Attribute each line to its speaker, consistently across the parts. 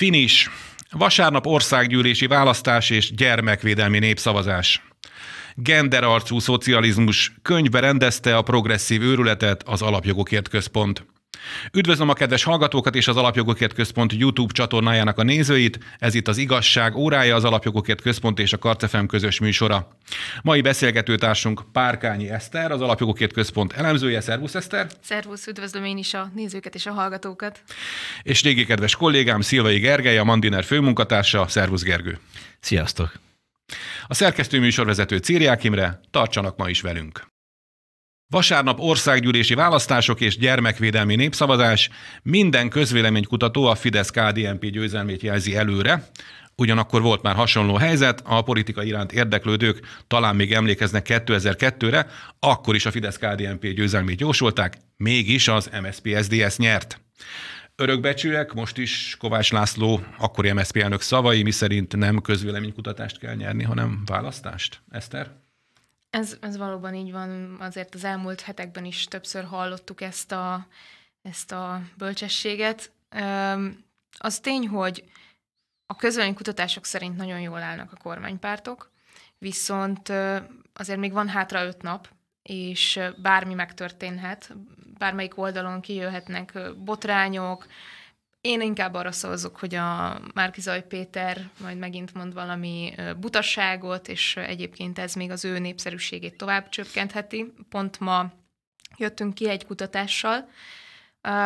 Speaker 1: Finis. Vasárnap országgyűlési választás és gyermekvédelmi népszavazás. Genderarcú szocializmus könyvbe rendezte a progresszív őrületet az Alapjogokért Központ. Üdvözlöm a kedves hallgatókat és az Alapjogokért Központ YouTube csatornájának a nézőit. Ez itt az Igazság órája, az Alapjogokért Központ és a Karcefem közös műsora. Mai beszélgetőtársunk Párkányi Eszter, az Alapjogokért Központ elemzője. Szervusz Eszter!
Speaker 2: Szervusz, üdvözlöm én is a nézőket és a hallgatókat.
Speaker 1: És régi kedves kollégám Szilvai Gergely, a Mandiner főmunkatársa. Szervusz Gergő!
Speaker 3: Sziasztok!
Speaker 1: A szerkesztő műsorvezető Círiák Imre, tartsanak ma is velünk! Vasárnap országgyűlési választások és gyermekvédelmi népszavazás. Minden közvéleménykutató a Fidesz-KDNP győzelmét jelzi előre. Ugyanakkor volt már hasonló helyzet, a politika iránt érdeklődők talán még emlékeznek 2002-re, akkor is a Fidesz-KDNP győzelmét jósolták, mégis az MSZP-SZDSZ nyert. Örökbecsűek, most is Kovács László, akkori MSZP elnök szavai, miszerint nem közvéleménykutatást kell nyerni, hanem választást. Eszter?
Speaker 2: Ez, ez valóban így van, azért az elmúlt hetekben is többször hallottuk ezt a, ezt a bölcsességet. Az tény, hogy a kutatások szerint nagyon jól állnak a kormánypártok, viszont azért még van hátra öt nap, és bármi megtörténhet, bármelyik oldalon kijöhetnek botrányok, én inkább arra szavazok, hogy a Márkizaj Péter majd megint mond valami butasságot, és egyébként ez még az ő népszerűségét tovább csökkentheti. Pont ma jöttünk ki egy kutatással,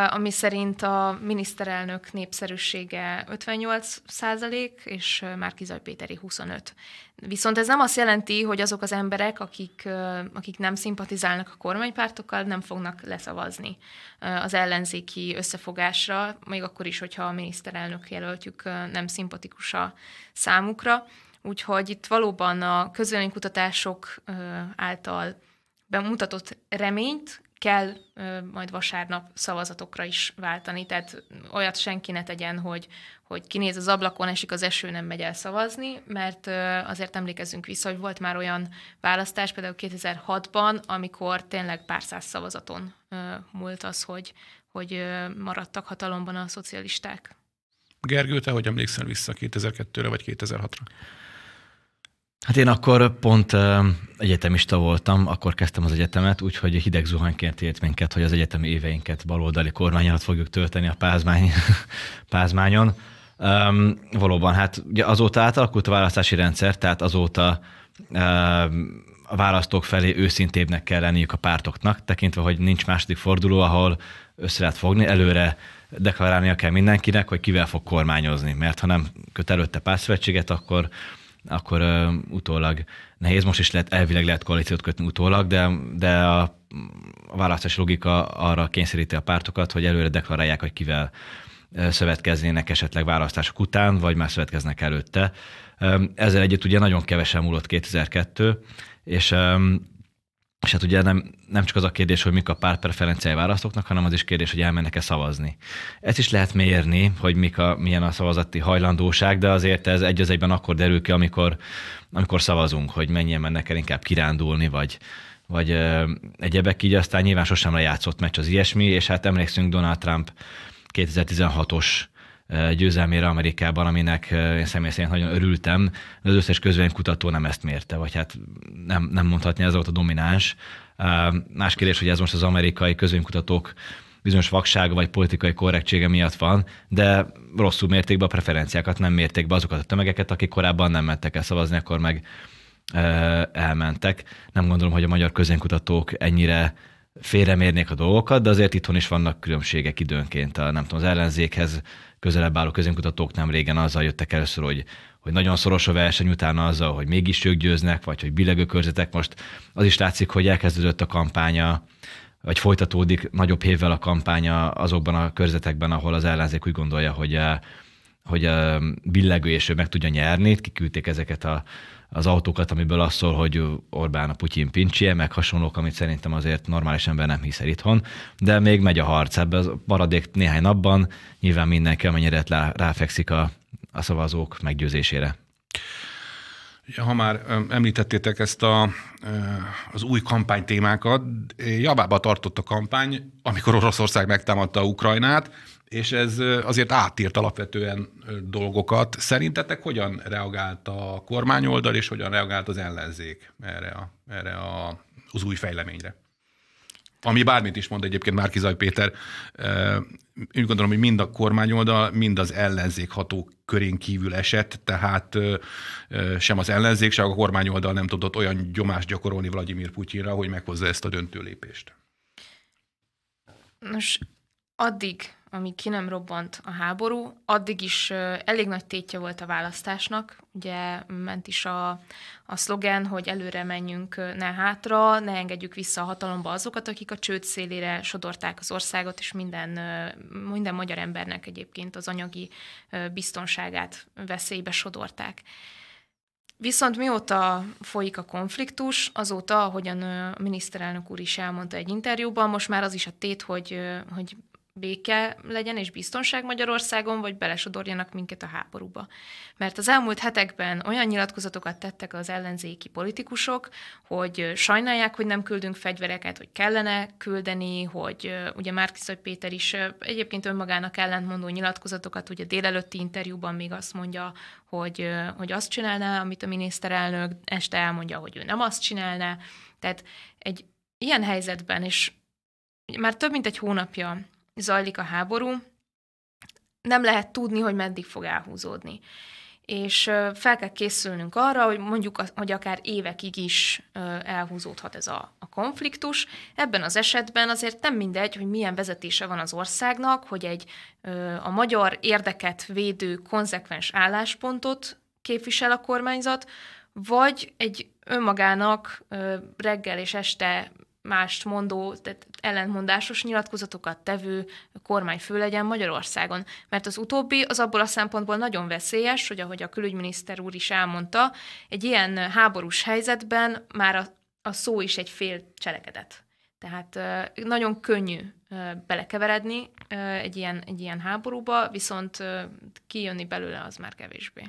Speaker 2: ami szerint a miniszterelnök népszerűsége 58 százalék, és Márkizaj Péteri 25. Viszont ez nem azt jelenti, hogy azok az emberek, akik, akik nem szimpatizálnak a kormánypártokkal, nem fognak leszavazni az ellenzéki összefogásra, még akkor is, hogyha a miniszterelnök jelöltjük nem szimpatikus a számukra. Úgyhogy itt valóban a közvéleménykutatások által bemutatott reményt kell majd vasárnap szavazatokra is váltani, tehát olyat senki ne tegyen, hogy, hogy kinéz az ablakon, esik az eső, nem megy el szavazni, mert azért emlékezzünk vissza, hogy volt már olyan választás, például 2006-ban, amikor tényleg pár száz szavazaton múlt az, hogy, hogy maradtak hatalomban a szocialisták.
Speaker 1: Gergő, te hogy emlékszel vissza 2002-re vagy 2006-ra?
Speaker 3: Hát én akkor pont uh, egyetemista voltam, akkor kezdtem az egyetemet, úgyhogy hideg zuhanyként ért minket, hogy az egyetemi éveinket baloldali kormány alatt fogjuk tölteni a pázmány, pázmányon. Um, valóban, hát ugye azóta átalakult a választási rendszer, tehát azóta um, a választók felé őszintébbnek kell lenniük a pártoknak, tekintve, hogy nincs második forduló, ahol össze lehet fogni, előre deklarálnia kell mindenkinek, hogy kivel fog kormányozni, mert ha nem köt előtte párszövetséget, akkor akkor uh, utólag nehéz. Most is lehet, elvileg lehet koalíciót kötni utólag, de, de a, a választási logika arra kényszeríti a pártokat, hogy előre deklarálják, hogy kivel szövetkeznének esetleg választások után, vagy már szövetkeznek előtte. Ezzel együtt ugye nagyon kevesen múlott 2002, és és hát ugye nem, nem csak az a kérdés, hogy mik a pártpreferenciái választóknak, hanem az is kérdés, hogy elmennek-e szavazni. Ezt is lehet mérni, hogy mik a, milyen a szavazati hajlandóság, de azért ez egy az egyben akkor derül ki, amikor, amikor szavazunk, hogy mennyien mennek el inkább kirándulni, vagy, vagy ö, egyebek, így aztán nyilván sosem lejátszott meccs az ilyesmi, és hát emlékszünk Donald Trump 2016-os győzelmére Amerikában, aminek én személy szerint nagyon örültem, de az összes közvénykutató nem ezt mérte, vagy hát nem, nem mondhatni, ez volt a domináns. Más kérdés, hogy ez most az amerikai közvénykutatók bizonyos vaksága vagy politikai korrektsége miatt van, de rosszul mérték be a preferenciákat, nem mérték be azokat a tömegeket, akik korábban nem mentek el szavazni, akkor meg elmentek. Nem gondolom, hogy a magyar közénkutatók ennyire félremérnék a dolgokat, de azért itthon is vannak különbségek időnként. A, nem tudom, az ellenzékhez közelebb álló közönkutatók nem régen azzal jöttek először, hogy, hogy nagyon szoros a verseny, utána azzal, hogy mégis ők győznek, vagy hogy billegő körzetek. Most az is látszik, hogy elkezdődött a kampánya, vagy folytatódik nagyobb hévvel a kampánya azokban a körzetekben, ahol az ellenzék úgy gondolja, hogy, eh, hogy eh, billegő és ő meg tudja nyerni. Kiküldték ezeket a az autókat, amiből az szól, hogy Orbán a Putyin pincsie, meg hasonlók, amit szerintem azért normális ember nem hisz el itthon, de még megy a harc. Ebben az maradék néhány napban nyilván mindenki amennyire ráfekszik a, a szavazók meggyőzésére.
Speaker 1: Ha már említettétek ezt a, az új kampánytémákat, Jabába tartott a kampány, amikor Oroszország megtámadta Ukrajnát, és ez azért átírt alapvetően dolgokat. Szerintetek hogyan reagált a kormányoldal, és hogyan reagált az ellenzék erre, a, erre a, az új fejleményre? Ami bármit is mond egyébként Márkizaj Péter, úgy gondolom, hogy mind a kormányoldal, mind az ellenzék ható körén kívül esett, tehát sem az ellenzék, sem a kormányoldal nem tudott olyan gyomást gyakorolni Vladimir Putyinra, hogy meghozza ezt a döntő lépést.
Speaker 2: Nos, addig, amíg ki nem robbant a háború, addig is elég nagy tétje volt a választásnak. Ugye ment is a, a szlogen, hogy előre menjünk, ne hátra, ne engedjük vissza a hatalomba azokat, akik a csőd szélére sodorták az országot, és minden, minden magyar embernek egyébként az anyagi biztonságát veszélybe sodorták. Viszont mióta folyik a konfliktus, azóta, ahogyan a miniszterelnök úr is elmondta egy interjúban, most már az is a tét, hogy, hogy béke legyen és biztonság Magyarországon, vagy belesodorjanak minket a háborúba. Mert az elmúlt hetekben olyan nyilatkozatokat tettek az ellenzéki politikusok, hogy sajnálják, hogy nem küldünk fegyvereket, hogy kellene küldeni, hogy ugye Márkiszaj Péter is egyébként önmagának ellentmondó nyilatkozatokat, ugye délelőtti interjúban még azt mondja, hogy, hogy azt csinálná, amit a miniszterelnök, este elmondja, hogy ő nem azt csinálná. Tehát egy ilyen helyzetben, és már több mint egy hónapja zajlik a háború, nem lehet tudni, hogy meddig fog elhúzódni. És fel kell készülnünk arra, hogy mondjuk, hogy akár évekig is elhúzódhat ez a, a konfliktus. Ebben az esetben azért nem mindegy, hogy milyen vezetése van az országnak, hogy egy a magyar érdeket védő konzekvens álláspontot képvisel a kormányzat, vagy egy önmagának reggel és este mást mondó, tehát ellentmondásos nyilatkozatokat tevő kormányfő legyen Magyarországon. Mert az utóbbi az abból a szempontból nagyon veszélyes, hogy ahogy a külügyminiszter úr is elmondta, egy ilyen háborús helyzetben már a, a szó is egy fél cselekedet. Tehát nagyon könnyű belekeveredni egy ilyen, egy ilyen háborúba, viszont kijönni belőle az már kevésbé.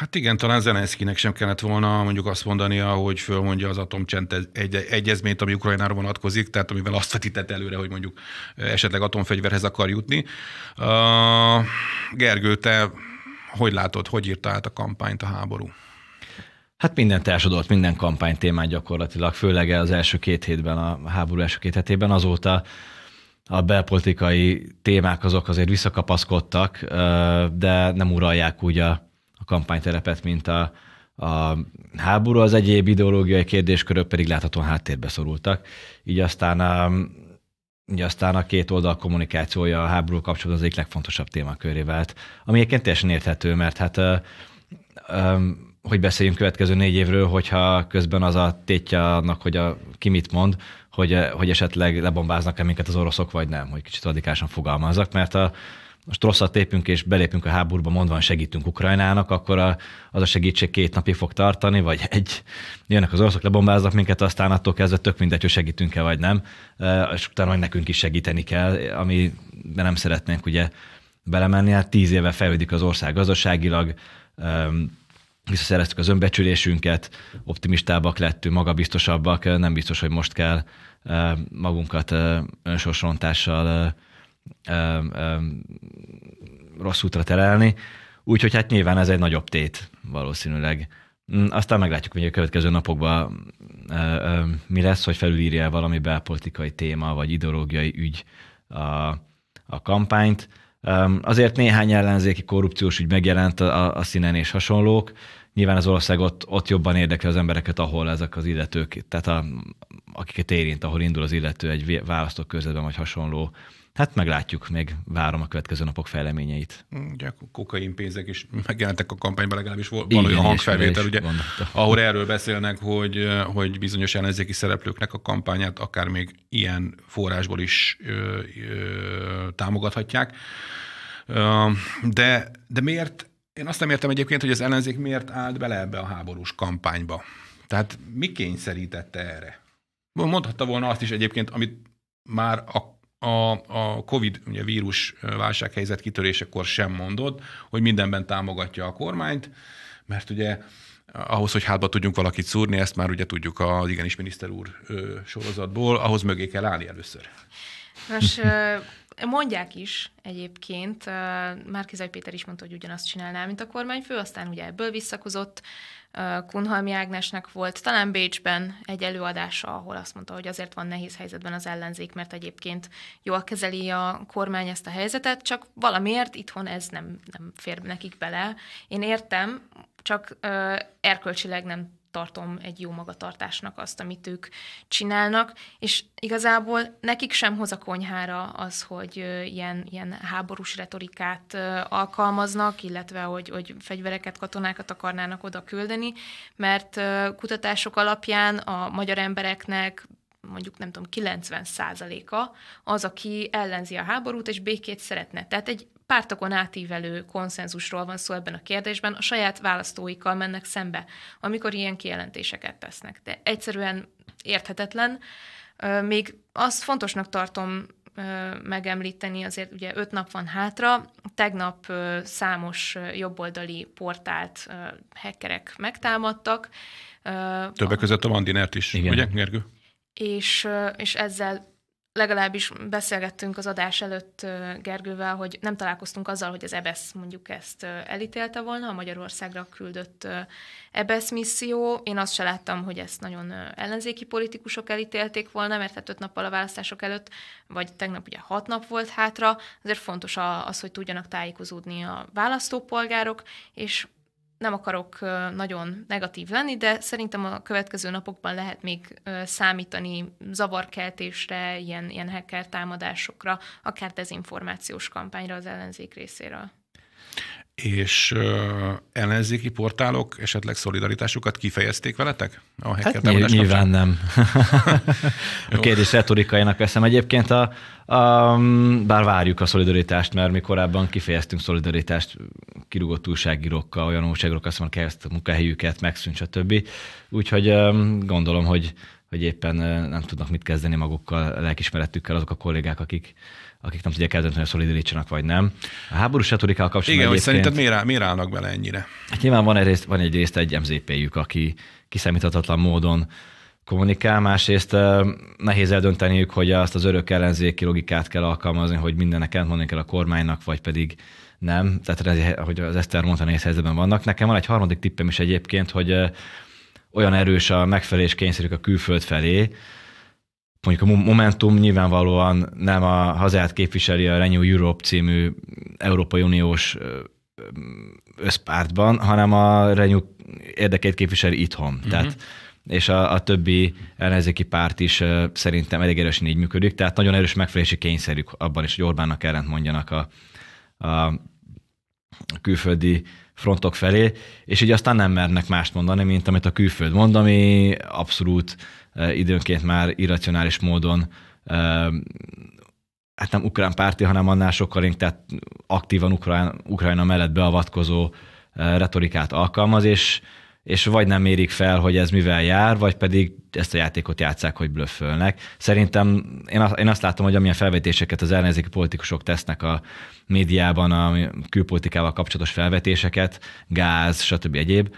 Speaker 1: Hát igen, talán Zelenszkinek sem kellett volna mondjuk azt mondania, hogy fölmondja az atomcsend egy, egyezményt, ami Ukrajnára vonatkozik, tehát amivel azt vetített előre, hogy mondjuk esetleg atomfegyverhez akar jutni. Uh, Gergő, te hogy látod, hogy írta át a kampányt a háború?
Speaker 3: Hát minden elsodort, minden kampány témát gyakorlatilag, főleg az első két hétben, a háború első két hetében azóta a belpolitikai témák azok azért visszakapaszkodtak, de nem uralják úgy a, kampányterepet, mint a, a háború, az egyéb ideológiai kérdéskörök pedig láthatóan háttérbe szorultak. Így aztán a, így aztán a két oldal kommunikációja a háború kapcsolatban az egyik legfontosabb témaköré vált, ami egyébként teljesen érthető, mert hát hogy beszéljünk következő négy évről, hogyha közben az a tétje annak, hogy a, ki mit mond, hogy, hogy esetleg lebombáznak-e minket az oroszok, vagy nem, hogy kicsit radikálisan fogalmazzak, mert a, most rosszat lépünk és belépünk a háborúba, mondva segítünk Ukrajnának, akkor a, az a segítség két napig fog tartani, vagy egy, jönnek az oroszok, lebombáznak minket, aztán attól kezdve tök mindegy, hogy segítünk-e vagy nem, és utána hogy nekünk is segíteni kell, ami nem szeretnénk ugye belemenni. Hát tíz éve fejlődik az ország gazdaságilag, visszaszereztük az önbecsülésünket, optimistábbak lettünk, magabiztosabbak, nem biztos, hogy most kell magunkat önsorsrontással ö, ö, rossz útra terelni. Úgyhogy hát nyilván ez egy nagyobb tét valószínűleg. Mm, aztán meglátjuk, hogy a következő napokban ö, ö, mi lesz, hogy felülírja valami belpolitikai téma vagy ideológiai ügy a, a kampányt. Azért néhány ellenzéki korrupciós ügy megjelent a, a színen és hasonlók. Nyilván az ország ott, ott jobban érdekli az embereket, ahol ezek az illetők, tehát a, akiket érint, ahol indul az illető egy választókörzetben vagy hasonló Hát meglátjuk, még várom a következő napok fejleményeit.
Speaker 1: Ugye kokain pénzek is megjelentek a kampányban, legalábbis van olyan hangfelvétel, ugye, ahol erről beszélnek, hogy, hogy bizonyos ellenzéki szereplőknek a kampányát akár még ilyen forrásból is ö, ö, támogathatják. De, de miért, én azt nem értem egyébként, hogy az ellenzék miért állt bele ebbe a háborús kampányba. Tehát mi kényszerítette erre? Mondhatta volna azt is egyébként, amit már a a, a COVID ugye, vírus válsághelyzet kitörésekor sem mondott, hogy mindenben támogatja a kormányt, Mert ugye ahhoz, hogy hátba tudjunk valakit szúrni, ezt már ugye tudjuk az igenis miniszter úr sorozatból, ahhoz mögé kell állni először.
Speaker 2: Nos, mondják is egyébként, Márkizaj Péter is mondta, hogy ugyanazt csinálná, mint a kormányfő, aztán ugye ebből visszakozott, Kunhalmi Ágnesnek volt talán Bécsben egy előadása, ahol azt mondta, hogy azért van nehéz helyzetben az ellenzék, mert egyébként jól kezeli a kormány ezt a helyzetet, csak valamiért itthon ez nem, nem fér nekik bele. Én értem, csak erkölcsileg nem tartom egy jó magatartásnak azt, amit ők csinálnak, és igazából nekik sem hoz a konyhára az, hogy ilyen, ilyen háborús retorikát alkalmaznak, illetve hogy, hogy fegyvereket, katonákat akarnának oda küldeni, mert kutatások alapján a magyar embereknek mondjuk nem tudom, 90 a az, aki ellenzi a háborút és békét szeretne. Tehát egy pártokon átívelő konszenzusról van szó ebben a kérdésben, a saját választóikkal mennek szembe, amikor ilyen kijelentéseket tesznek. De egyszerűen érthetetlen. Még azt fontosnak tartom megemlíteni, azért ugye öt nap van hátra, tegnap számos jobboldali portált hackerek megtámadtak.
Speaker 1: Többek között a Mandinert is, Igen. ugye, Gergő?
Speaker 2: És, és ezzel legalábbis beszélgettünk az adás előtt Gergővel, hogy nem találkoztunk azzal, hogy az EBESZ mondjuk ezt elítélte volna, a Magyarországra küldött EBESZ misszió. Én azt se láttam, hogy ezt nagyon ellenzéki politikusok elítélték volna, mert hát öt nappal a választások előtt, vagy tegnap ugye hat nap volt hátra, azért fontos az, hogy tudjanak tájékozódni a választópolgárok, és nem akarok nagyon negatív lenni, de szerintem a következő napokban lehet még számítani zavarkeltésre, ilyen, ilyen hacker támadásokra, akár dezinformációs kampányra az ellenzék részéről
Speaker 1: és uh, ellenzéki portálok esetleg szolidaritásukat kifejezték veletek?
Speaker 3: A hát nyilván, nyilván nem. a kérdés retorikainak veszem. Egyébként a, a, bár várjuk a szolidaritást, mert mi korábban kifejeztünk szolidaritást kirúgott újságírókkal, olyan újságírókkal, azt mondom, a munkahelyüket, megszűnt, stb. Úgyhogy um, gondolom, hogy, hogy éppen nem tudnak mit kezdeni magukkal, lelkismeretükkel azok a kollégák, akik akik nem tudják eldönteni, hogy szolidarítsanak vagy nem. A háborús retorikával kapcsolatban
Speaker 1: Igen, hogy szerinted miért, miért állnak bele ennyire?
Speaker 3: Hát nyilván van egy részt, van egy részt egy MZP-jük, aki kiszámíthatatlan módon kommunikál, másrészt nehéz eldönteniük, hogy azt az örök ellenzéki logikát kell alkalmazni, hogy mindennek mondani kell a kormánynak, vagy pedig nem. Tehát, hogy az Eszter mondta, nehéz helyzetben vannak. Nekem van egy harmadik tippem is egyébként, hogy olyan erős a megfelelés kényszerük a külföld felé, mondjuk a Momentum nyilvánvalóan nem a hazát képviseli a Renew Europe című Európai Uniós összpártban, hanem a Renew érdekét képviseli itthon. Uh-huh. Tehát és a, a többi ellenzéki párt is uh, szerintem elég erősen így működik, tehát nagyon erős megfelelési kényszerük abban is, hogy Orbánnak ellent mondjanak a, a külföldi frontok felé, és így aztán nem mernek mást mondani, mint amit a külföld mond, ami abszolút időnként már irracionális módon hát nem ukrán párti, hanem annál sokkal inkább aktívan Ukrán, Ukrajna mellett beavatkozó retorikát alkalmaz, és, és vagy nem mérik fel, hogy ez mivel jár, vagy pedig ezt a játékot játszák, hogy blöffölnek. Szerintem én, azt látom, hogy amilyen felvetéseket az ellenzéki politikusok tesznek a médiában, a külpolitikával kapcsolatos felvetéseket, gáz, stb. egyéb,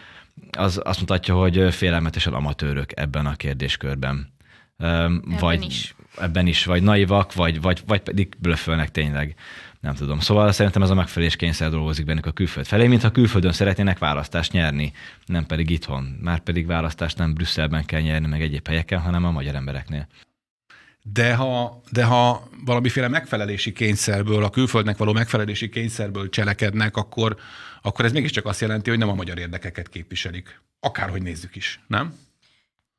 Speaker 3: az azt mutatja, hogy félelmetesen amatőrök ebben a kérdéskörben.
Speaker 2: Ebben
Speaker 3: vagy
Speaker 2: is.
Speaker 3: Ebben is, vagy naivak, vagy, vagy, vagy pedig blöffölnek tényleg. Nem tudom. Szóval szerintem ez a megfelelés kényszer dolgozik bennük a külföld felé, mintha külföldön szeretnének választást nyerni, nem pedig itthon. Már pedig választást nem Brüsszelben kell nyerni, meg egyéb helyeken, hanem a magyar embereknél.
Speaker 1: De ha, de ha valamiféle megfelelési kényszerből, a külföldnek való megfelelési kényszerből cselekednek, akkor, akkor ez mégiscsak azt jelenti, hogy nem a magyar érdekeket képviselik. Akárhogy nézzük is, nem?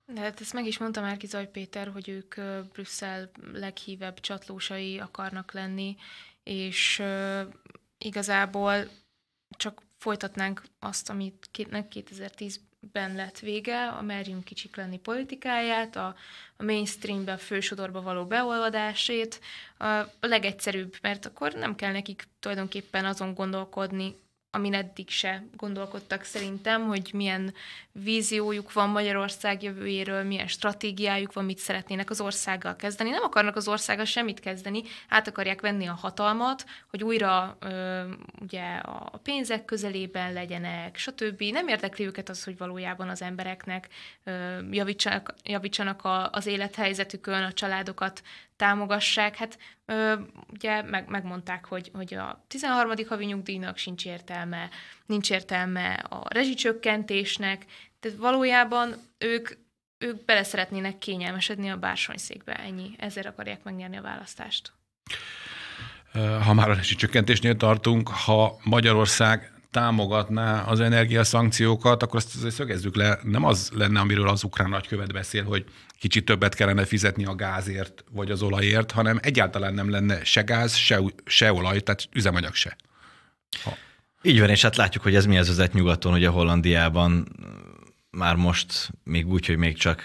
Speaker 2: De hát ezt meg is mondta már Kizaj Péter, hogy ők Brüsszel leghívebb csatlósai akarnak lenni, és igazából csak folytatnánk azt, amit 2010 ben lett vége, a merjünk kicsik lenni politikáját, a, a mainstreamben fősodorba való beolvadásét, a, a legegyszerűbb, mert akkor nem kell nekik tulajdonképpen azon gondolkodni, amin eddig se gondolkodtak szerintem, hogy milyen víziójuk van Magyarország jövőjéről, milyen stratégiájuk van, mit szeretnének az országgal kezdeni. Nem akarnak az országgal semmit kezdeni, át akarják venni a hatalmat, hogy újra ö, ugye a pénzek közelében legyenek, stb. Nem érdekli őket az, hogy valójában az embereknek ö, javítsanak, javítsanak a, az élethelyzetükön, a családokat támogassák. Hát ö, ugye meg, megmondták, hogy, hogy a 13. havi nyugdíjnak sincs értelme, nincs értelme a rezsicsökkentésnek, tehát valójában ők, ők bele szeretnének kényelmesedni a bársonyszékbe, ennyi. Ezért akarják megnyerni a választást.
Speaker 1: Ha már a rezsicsökkentésnél tartunk, ha Magyarország támogatná az energiaszankciókat, akkor azt azért szögezzük le, nem az lenne, amiről az ukrán nagykövet beszél, hogy kicsit többet kellene fizetni a gázért vagy az olajért, hanem egyáltalán nem lenne se gáz, se, se olaj, tehát üzemanyag se.
Speaker 3: Ha. Így van, és hát látjuk, hogy ez mi az vezet nyugaton, hogy a Hollandiában már most még úgy, hogy még csak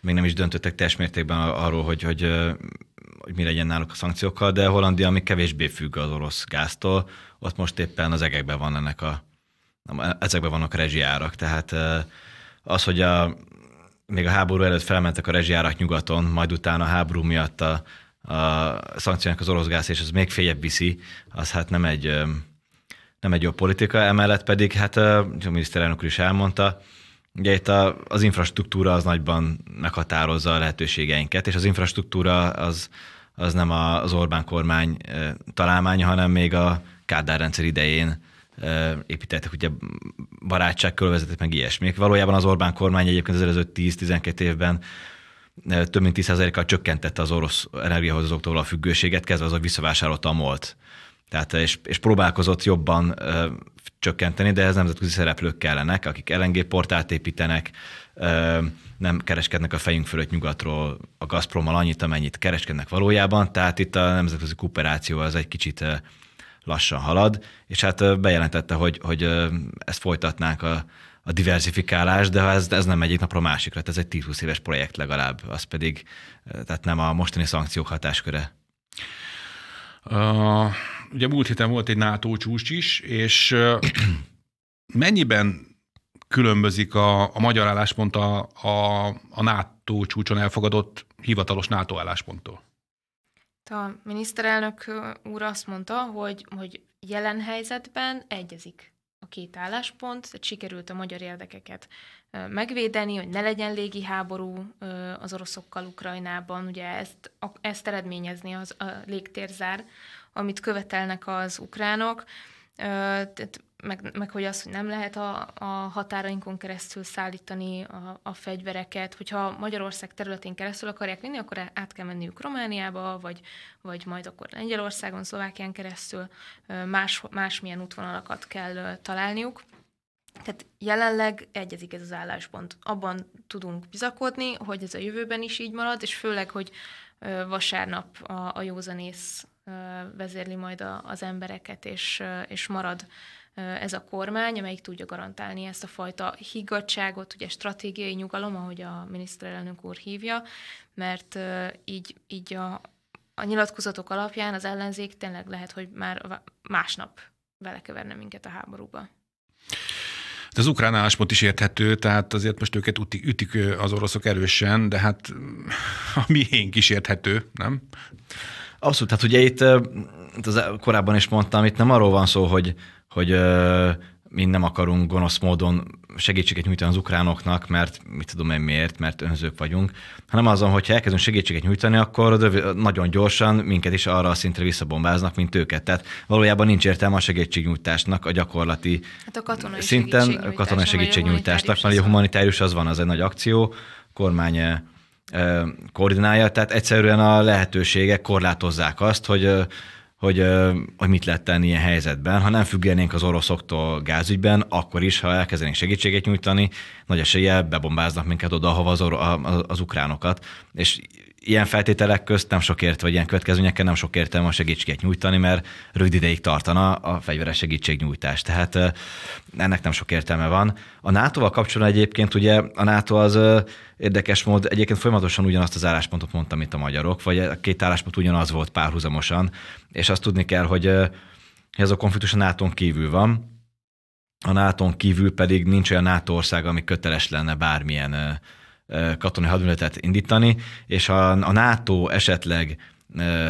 Speaker 3: még nem is döntöttek teljes mértékben arról, hogy, hogy, hogy mi legyen náluk a szankciókkal, de Hollandia még kevésbé függ az orosz gáztól, ott most éppen az egekben van ennek a, ezekben vannak a rezsiárak, tehát az, hogy a, még a háború előtt felmentek a rezsiárak nyugaton, majd utána a háború miatt a, a szankciónak az orosz gáz, és az még féljebb viszi, az hát nem egy, nem egy jó politika, emellett pedig, hát a miniszterelnök is elmondta, ugye itt a, az infrastruktúra az nagyban meghatározza a lehetőségeinket, és az infrastruktúra az, az nem az Orbán kormány találmánya, hanem még a Kádár rendszer idején építettek ugye barátságkörvezetet, meg ilyesmik. Valójában az Orbán kormány egyébként az előző 10-12 évben több mint 10%-kal csökkentette az orosz energiahozóktól a függőséget, kezdve az, hogy visszavásárolta a MOLT. Tehát, és, és próbálkozott jobban ö, csökkenteni, de ez nemzetközi szereplők kellenek, akik LNG portált építenek, ö, nem kereskednek a fejünk fölött nyugatról a Gazprommal annyit, amennyit kereskednek valójában, tehát itt a nemzetközi kooperáció az egy kicsit lassan halad, és hát bejelentette, hogy, hogy ezt folytatnánk a, a diversifikálás, de ez, ez nem egyik napra másikra, ez egy 10-20 éves projekt legalább, az pedig tehát nem a mostani szankciók hatásköre.
Speaker 1: Uh, ugye múlt héten volt egy NATO csúcs is, és mennyiben különbözik a, a magyar álláspont a, a, a NATO csúcson elfogadott hivatalos NATO állásponttól?
Speaker 2: A miniszterelnök úr azt mondta, hogy, hogy jelen helyzetben egyezik a két álláspont, tehát sikerült a magyar érdekeket megvédeni, hogy ne legyen légi háború az oroszokkal Ukrajnában. Ugye ezt, ezt eredményezni az a légtérzár, amit követelnek az ukránok. Tehát meg, meg hogy az, hogy nem lehet a, a határainkon keresztül szállítani a, a fegyvereket, hogyha Magyarország területén keresztül akarják vinni, akkor át kell menniük Romániába, vagy, vagy majd akkor Lengyelországon, Szlovákián keresztül más, másmilyen útvonalakat kell találniuk. Tehát jelenleg egyezik ez az álláspont. Abban tudunk bizakodni, hogy ez a jövőben is így marad, és főleg, hogy vasárnap a, a józanész vezérli majd a, az embereket, és, és marad ez a kormány, amelyik tudja garantálni ezt a fajta higgadságot, ugye stratégiai nyugalom, ahogy a miniszterelnök úr hívja, mert így, így a, a nyilatkozatok alapján az ellenzék tényleg lehet, hogy már másnap belekeverne minket a háborúba.
Speaker 1: De az ukrán álláspont is érthető, tehát azért most őket ütik, ütik az oroszok erősen, de hát a miénk is érthető, nem?
Speaker 3: Abszolút, tehát ugye itt, az korábban is mondtam, itt nem arról van szó, hogy, hogy mi nem akarunk gonosz módon segítséget nyújtani az ukránoknak, mert mit tudom én miért, mert önzők vagyunk, hanem azon, hogyha elkezdünk segítséget nyújtani, akkor nagyon gyorsan minket is arra a szintre visszabombáznak, mint őket. Tehát valójában nincs értelme a segítségnyújtásnak a gyakorlati
Speaker 2: hát a katonai
Speaker 3: szinten, a katonai segítségnyújtásnak, mert a humanitárius az van, az egy nagy akció, kormány koordinálja, tehát egyszerűen a lehetőségek korlátozzák azt, hogy hogy, hogy mit lehet tenni ilyen helyzetben. Ha nem függenénk az oroszoktól gázügyben, akkor is, ha elkezdenénk segítséget nyújtani, nagy esélye bebombáznak minket oda, ahova az, az, az ukránokat. És ilyen feltételek közt nem sok ért, vagy ilyen következményekkel nem sok értelme a segítséget nyújtani, mert rövid ideig tartana a fegyveres segítségnyújtás. Tehát ennek nem sok értelme van. A NATO-val kapcsolatban egyébként ugye a NATO az érdekes mód, egyébként folyamatosan ugyanazt az álláspontot mondta, mint a magyarok, vagy a két álláspont ugyanaz volt párhuzamosan, és azt tudni kell, hogy ez a konfliktus a nato kívül van, a nato kívül pedig nincs olyan NATO ország, ami köteles lenne bármilyen katonai hadműveletet indítani, és ha a NATO esetleg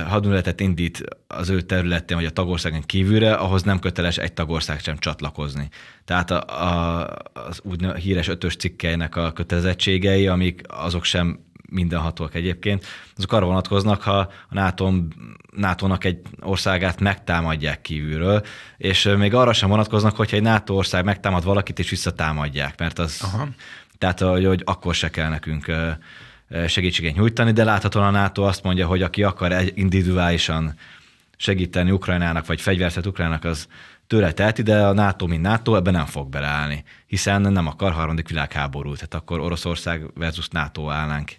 Speaker 3: hadműveletet indít az ő területén, vagy a tagországon kívülre, ahhoz nem köteles egy tagország sem csatlakozni. Tehát a, a, az úgy híres ötös cikkeinek a kötelezettségei, amik azok sem mindenhatóak egyébként, azok arra vonatkoznak, ha a NATO, NATO-nak egy országát megtámadják kívülről, és még arra sem vonatkoznak, hogyha egy NATO ország megtámad valakit, és visszatámadják, mert az, Aha. Tehát hogy, hogy akkor se kell nekünk segítséget nyújtani, de láthatóan a NATO azt mondja, hogy aki akar individuálisan segíteni Ukrajnának, vagy fegyverzet Ukrajnának, az tőle teheti, de a NATO, mint NATO ebben nem fog beleállni, hiszen nem akar harmadik világháborút, tehát akkor Oroszország versus NATO állnánk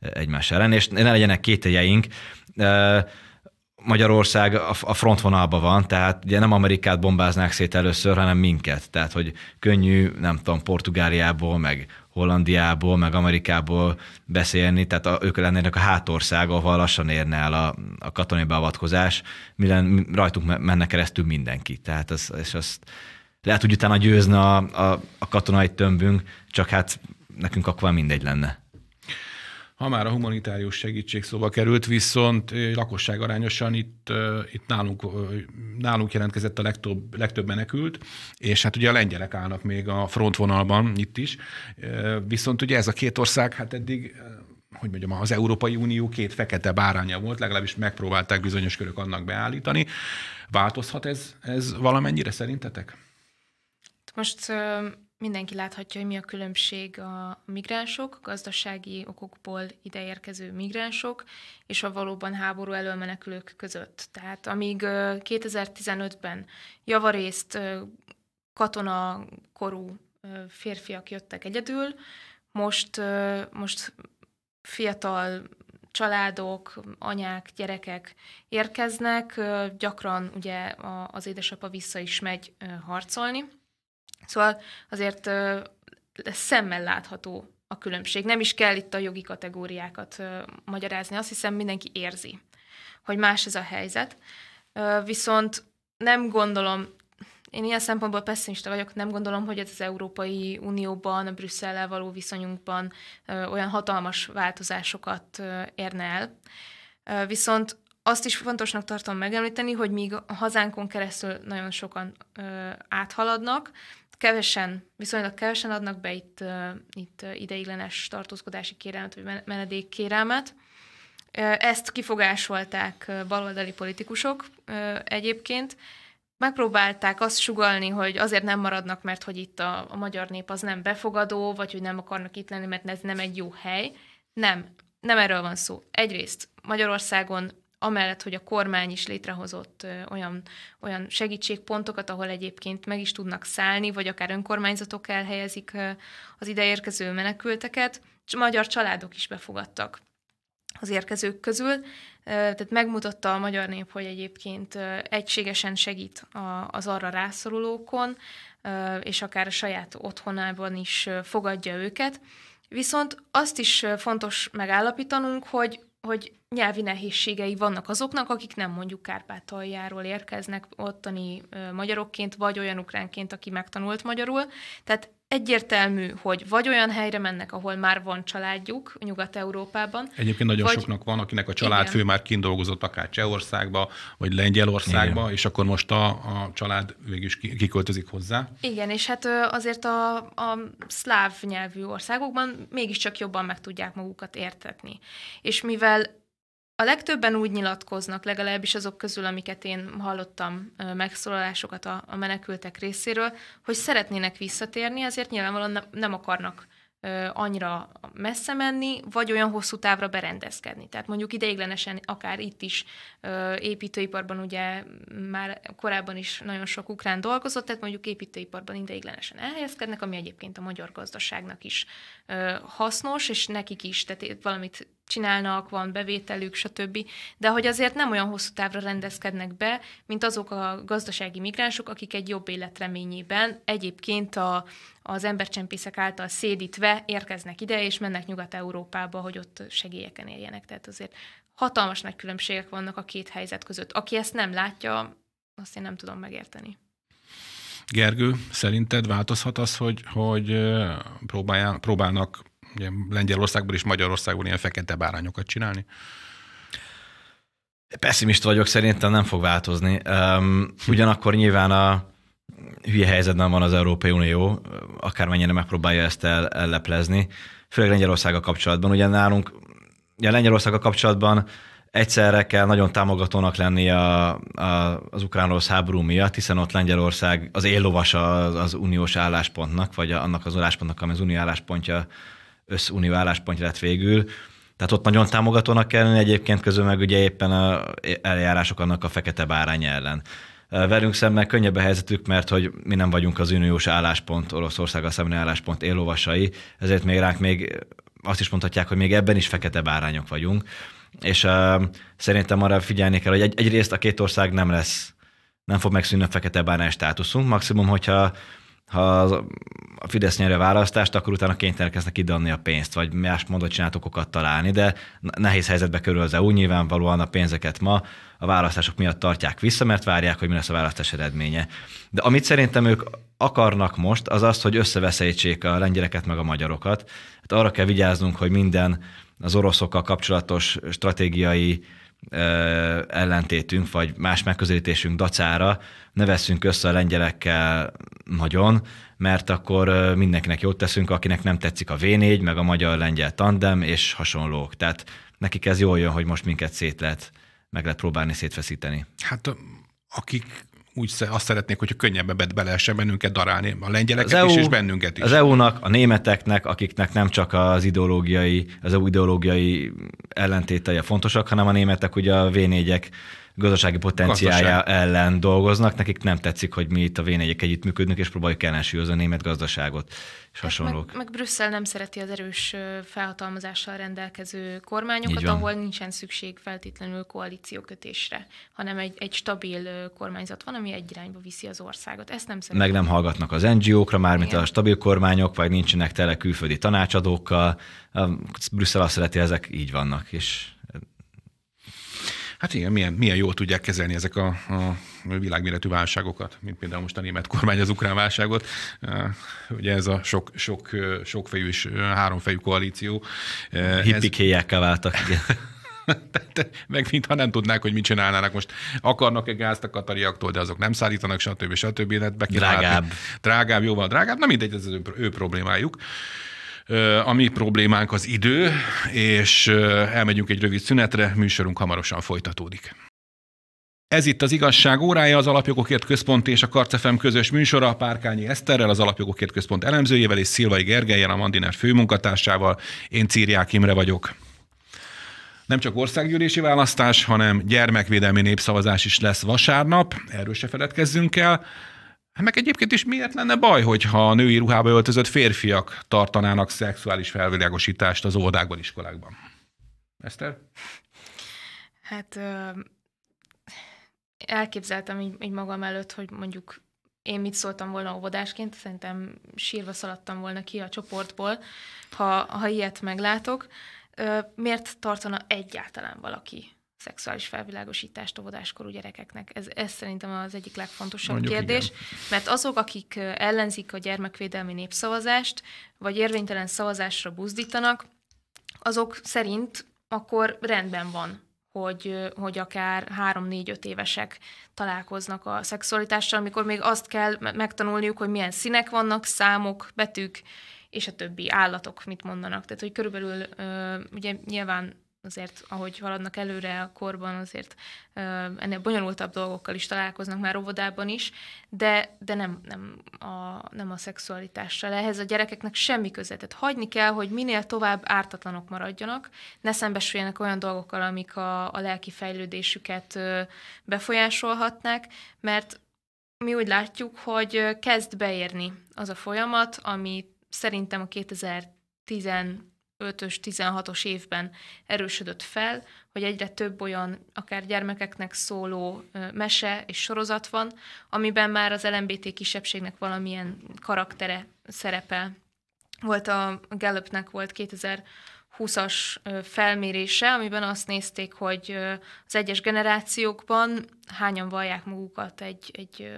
Speaker 3: egymás ellen, és ne legyenek kételjeink, Magyarország a frontvonalban van, tehát ugye nem Amerikát bombáznák szét először, hanem minket. Tehát, hogy könnyű, nem tudom, Portugáliából, meg Hollandiából, meg Amerikából beszélni, tehát a, ők lennének a hátország, ahol lassan érne el a, a katonai beavatkozás, milyen rajtunk menne keresztül mindenki. Tehát az, és azt lehet, hogy utána győzne a, a, a katonai tömbünk, csak hát nekünk akkor mindegy lenne.
Speaker 1: Ha már a humanitárius segítség szóba került, viszont lakosság arányosan itt, itt nálunk, nálunk jelentkezett a legtöbb, legtöbb menekült, és hát ugye a lengyelek állnak még a frontvonalban itt is, viszont ugye ez a két ország, hát eddig hogy mondjam, az Európai Unió két fekete báránya volt, legalábbis megpróbálták bizonyos körök annak beállítani. Változhat ez, ez valamennyire szerintetek?
Speaker 2: Most mindenki láthatja, hogy mi a különbség a migránsok, gazdasági okokból ideérkező migránsok, és a valóban háború elől menekülők között. Tehát amíg 2015-ben javarészt katonakorú férfiak jöttek egyedül, most, most fiatal családok, anyák, gyerekek érkeznek, gyakran ugye az édesapa vissza is megy harcolni, Szóval azért szemmel látható a különbség. Nem is kell itt a jogi kategóriákat magyarázni, azt hiszem mindenki érzi, hogy más ez a helyzet. Viszont nem gondolom, én ilyen szempontból pessimista vagyok, nem gondolom, hogy ez az Európai Unióban, a Brüsszellel való viszonyunkban olyan hatalmas változásokat érne el. Viszont azt is fontosnak tartom megemlíteni, hogy míg a hazánkon keresztül nagyon sokan áthaladnak, kevesen, viszonylag kevesen adnak be itt, uh, itt ideiglenes tartózkodási kérelmet, vagy menedékkérelmet. Ezt kifogásolták baloldali politikusok egyébként. Megpróbálták azt sugalni, hogy azért nem maradnak, mert hogy itt a, a magyar nép az nem befogadó, vagy hogy nem akarnak itt lenni, mert ez nem egy jó hely. Nem, nem erről van szó. Egyrészt Magyarországon amellett, hogy a kormány is létrehozott olyan, olyan segítségpontokat, ahol egyébként meg is tudnak szállni, vagy akár önkormányzatok elhelyezik az ideérkező menekülteket, magyar családok is befogadtak az érkezők közül. Tehát megmutatta a magyar nép, hogy egyébként egységesen segít az arra rászorulókon, és akár a saját otthonában is fogadja őket. Viszont azt is fontos megállapítanunk, hogy hogy nyelvi nehézségei vannak azoknak, akik nem mondjuk Kárpátaljáról érkeznek ottani magyarokként, vagy olyan ukránként, aki megtanult magyarul. Tehát egyértelmű, hogy vagy olyan helyre mennek, ahol már van családjuk Nyugat-Európában.
Speaker 1: Egyébként nagyon vagy... soknak van, akinek a családfő igen. már kint dolgozott akár Csehországba, vagy Lengyelországba, igen. és akkor most a, a család végül is kiköltözik hozzá.
Speaker 2: Igen, és hát azért a, a szláv nyelvű országokban mégiscsak jobban meg tudják magukat értetni. És mivel a legtöbben úgy nyilatkoznak, legalábbis azok közül, amiket én hallottam megszólalásokat a, a menekültek részéről, hogy szeretnének visszatérni, ezért nyilvánvalóan nem akarnak annyira messze menni, vagy olyan hosszú távra berendezkedni. Tehát mondjuk ideiglenesen akár itt is építőiparban ugye már korábban is nagyon sok ukrán dolgozott, tehát mondjuk építőiparban ideiglenesen elhelyezkednek, ami egyébként a magyar gazdaságnak is hasznos, és nekik is, tehát valamit csinálnak, van bevételük, stb. De hogy azért nem olyan hosszú távra rendezkednek be, mint azok a gazdasági migránsok, akik egy jobb élet reményében egyébként a, az embercsempészek által szédítve érkeznek ide, és mennek Nyugat-Európába, hogy ott segélyeken éljenek. Tehát azért hatalmas nagy különbségek vannak a két helyzet között. Aki ezt nem látja, azt én nem tudom megérteni.
Speaker 1: Gergő, szerinted változhat az, hogy, hogy próbálják, próbálnak ugye Lengyelországból és Magyarországból ilyen fekete bárányokat csinálni?
Speaker 3: Pessimista vagyok, szerintem nem fog változni. Ugyanakkor nyilván a hülye helyzetben van az Európai Unió, akármennyire megpróbálja ezt el, elleplezni, főleg Lengyelországgal kapcsolatban. Ugye nálunk, ugye Lengyelországgal kapcsolatban egyszerre kell nagyon támogatónak lenni a, a, az ukrán-orosz háború miatt, hiszen ott Lengyelország az éllovas az, az uniós álláspontnak, vagy annak az álláspontnak, ami az unió álláspontja, összunió álláspontja lett végül. Tehát ott nagyon támogatónak kell lenni, egyébként közül meg ugye éppen a eljárások annak a fekete bárány ellen. Velünk szemben könnyebb a helyzetük, mert hogy mi nem vagyunk az uniós álláspont, Oroszországgal szemben álláspont éllovasai, ezért még ránk még azt is mondhatják, hogy még ebben is fekete bárányok vagyunk. És uh, szerintem arra figyelni kell, hogy egy, egyrészt a két ország nem lesz, nem fog megszűnni a fekete bárány státuszunk, maximum, hogyha ha a Fidesz nyeri választást, akkor utána kénytelenek lesznek ideadni a pénzt, vagy más módot csináltokokat találni, de nehéz helyzetbe kerül az EU, nyilvánvalóan a pénzeket ma a választások miatt tartják vissza, mert várják, hogy mi lesz a választás eredménye. De amit szerintem ők akarnak most, az az, hogy összeveszélytsék a lengyeleket meg a magyarokat. Hát arra kell vigyáznunk, hogy minden az oroszokkal kapcsolatos stratégiai ellentétünk, vagy más megközelítésünk dacára ne veszünk össze a lengyelekkel nagyon, mert akkor mindenkinek jót teszünk, akinek nem tetszik a V4, meg a magyar-lengyel tandem, és hasonlók. Tehát nekik ez jól jön, hogy most minket szét lehet, meg lehet próbálni szétfeszíteni.
Speaker 1: Hát akik úgy azt szeretnék, hogyha könnyebben be lehessen bennünket darálni, a lengyeleket az EU, is, és bennünket is.
Speaker 3: Az EU-nak, a németeknek, akiknek nem csak az ideológiai, az EU ideológiai ellentétei fontosak, hanem a németek ugye a V4-ek gazdasági potenciája Gazdaság. ellen dolgoznak, nekik nem tetszik, hogy mi itt a v együtt működünk, és próbáljuk ellensúlyozni a német gazdaságot, és hát hasonlók.
Speaker 2: Meg, meg Brüsszel nem szereti az erős felhatalmazással rendelkező kormányokat, ahol nincsen szükség feltétlenül koalíciókötésre, hanem egy, egy stabil kormányzat van, ami egy irányba viszi az országot. Ezt nem
Speaker 3: szereti. Meg nem hallgatnak az NGO-kra, mármint a stabil kormányok, vagy nincsenek tele külföldi tanácsadókkal. Brüsszel azt szereti, ezek így vannak, és
Speaker 1: Hát igen, milyen, milyen jól tudják kezelni ezek a, a világméretű válságokat, mint például most a német kormány az ukrán válságot. Ugye ez a sok, sok, sokfejű és háromfejű koalíció.
Speaker 3: Hippikéjekkel váltak, igen.
Speaker 1: meg mintha nem tudnák, hogy mit csinálnának most. Akarnak-e gázt a katariaktól, de azok nem szállítanak, stb. stb. stb. Be
Speaker 3: drágább.
Speaker 1: Drágább, jóval drágább. Na mindegy, ez az ő, ő problémájuk. A mi problémánk az idő, és elmegyünk egy rövid szünetre, műsorunk hamarosan folytatódik. Ez itt az igazság órája, az Alapjogokért Központ és a Karcefem közös műsora, Párkányi Eszterrel, az Alapjogokért Központ elemzőjével és Szilvai Gergelyen, a Mandiner főmunkatársával. Én Círiák Imre vagyok. Nem csak országgyűlési választás, hanem gyermekvédelmi népszavazás is lesz vasárnap, erről se feledkezzünk el. Hát meg egyébként is miért lenne baj, hogyha a női ruhába öltözött férfiak tartanának szexuális felvilágosítást az óvodákban, iskolákban? Eszter?
Speaker 2: Hát elképzeltem így, így magam előtt, hogy mondjuk én mit szóltam volna óvodásként, szerintem sírva szaladtam volna ki a csoportból, ha, ha ilyet meglátok. Miért tartana egyáltalán valaki szexuális felvilágosítást óvodáskorú gyerekeknek. Ez, ez szerintem az egyik legfontosabb Mondjuk kérdés, igen. mert azok, akik ellenzik a gyermekvédelmi népszavazást, vagy érvénytelen szavazásra buzdítanak, azok szerint akkor rendben van, hogy, hogy akár három-négy-öt évesek találkoznak a szexualitással, amikor még azt kell megtanulniuk, hogy milyen színek vannak, számok, betűk, és a többi állatok mit mondanak. Tehát, hogy körülbelül ugye nyilván azért, ahogy haladnak előre a korban, azért ennél bonyolultabb dolgokkal is találkoznak már óvodában is, de, de nem, nem, a, nem a szexualitással. Ehhez a gyerekeknek semmi köze. Tehát hagyni kell, hogy minél tovább ártatlanok maradjanak, ne szembesüljenek olyan dolgokkal, amik a, a lelki fejlődésüket befolyásolhatnák, mert mi úgy látjuk, hogy kezd beérni az a folyamat, ami szerintem a 2010 5-ös, 16-os évben erősödött fel, hogy egyre több olyan akár gyermekeknek szóló mese és sorozat van, amiben már az LMBT kisebbségnek valamilyen karaktere szerepel. Volt a Gallupnek volt 2020-as felmérése, amiben azt nézték, hogy az egyes generációkban hányan vallják magukat egy, egy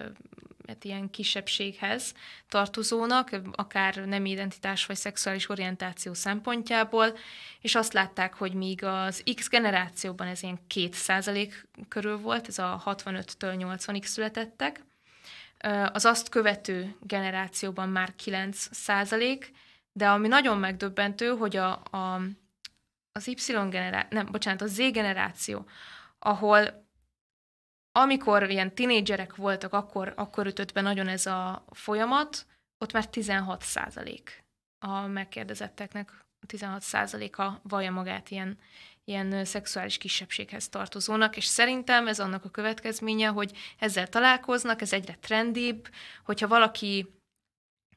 Speaker 2: hát ilyen kisebbséghez tartozónak, akár nem identitás vagy szexuális orientáció szempontjából, és azt látták, hogy míg az X generációban ez ilyen 2% körül volt, ez a 65-től 80-ig születettek, az azt követő generációban már 9 százalék, de ami nagyon megdöbbentő, hogy a, a, az Y generáció, nem, bocsánat, a Z generáció, ahol amikor ilyen tinédzserek voltak, akkor, akkor ütött be nagyon ez a folyamat, ott már 16 százalék a megkérdezetteknek, 16 százaléka vallja magát ilyen, ilyen szexuális kisebbséghez tartozónak, és szerintem ez annak a következménye, hogy ezzel találkoznak, ez egyre trendibb, hogyha valaki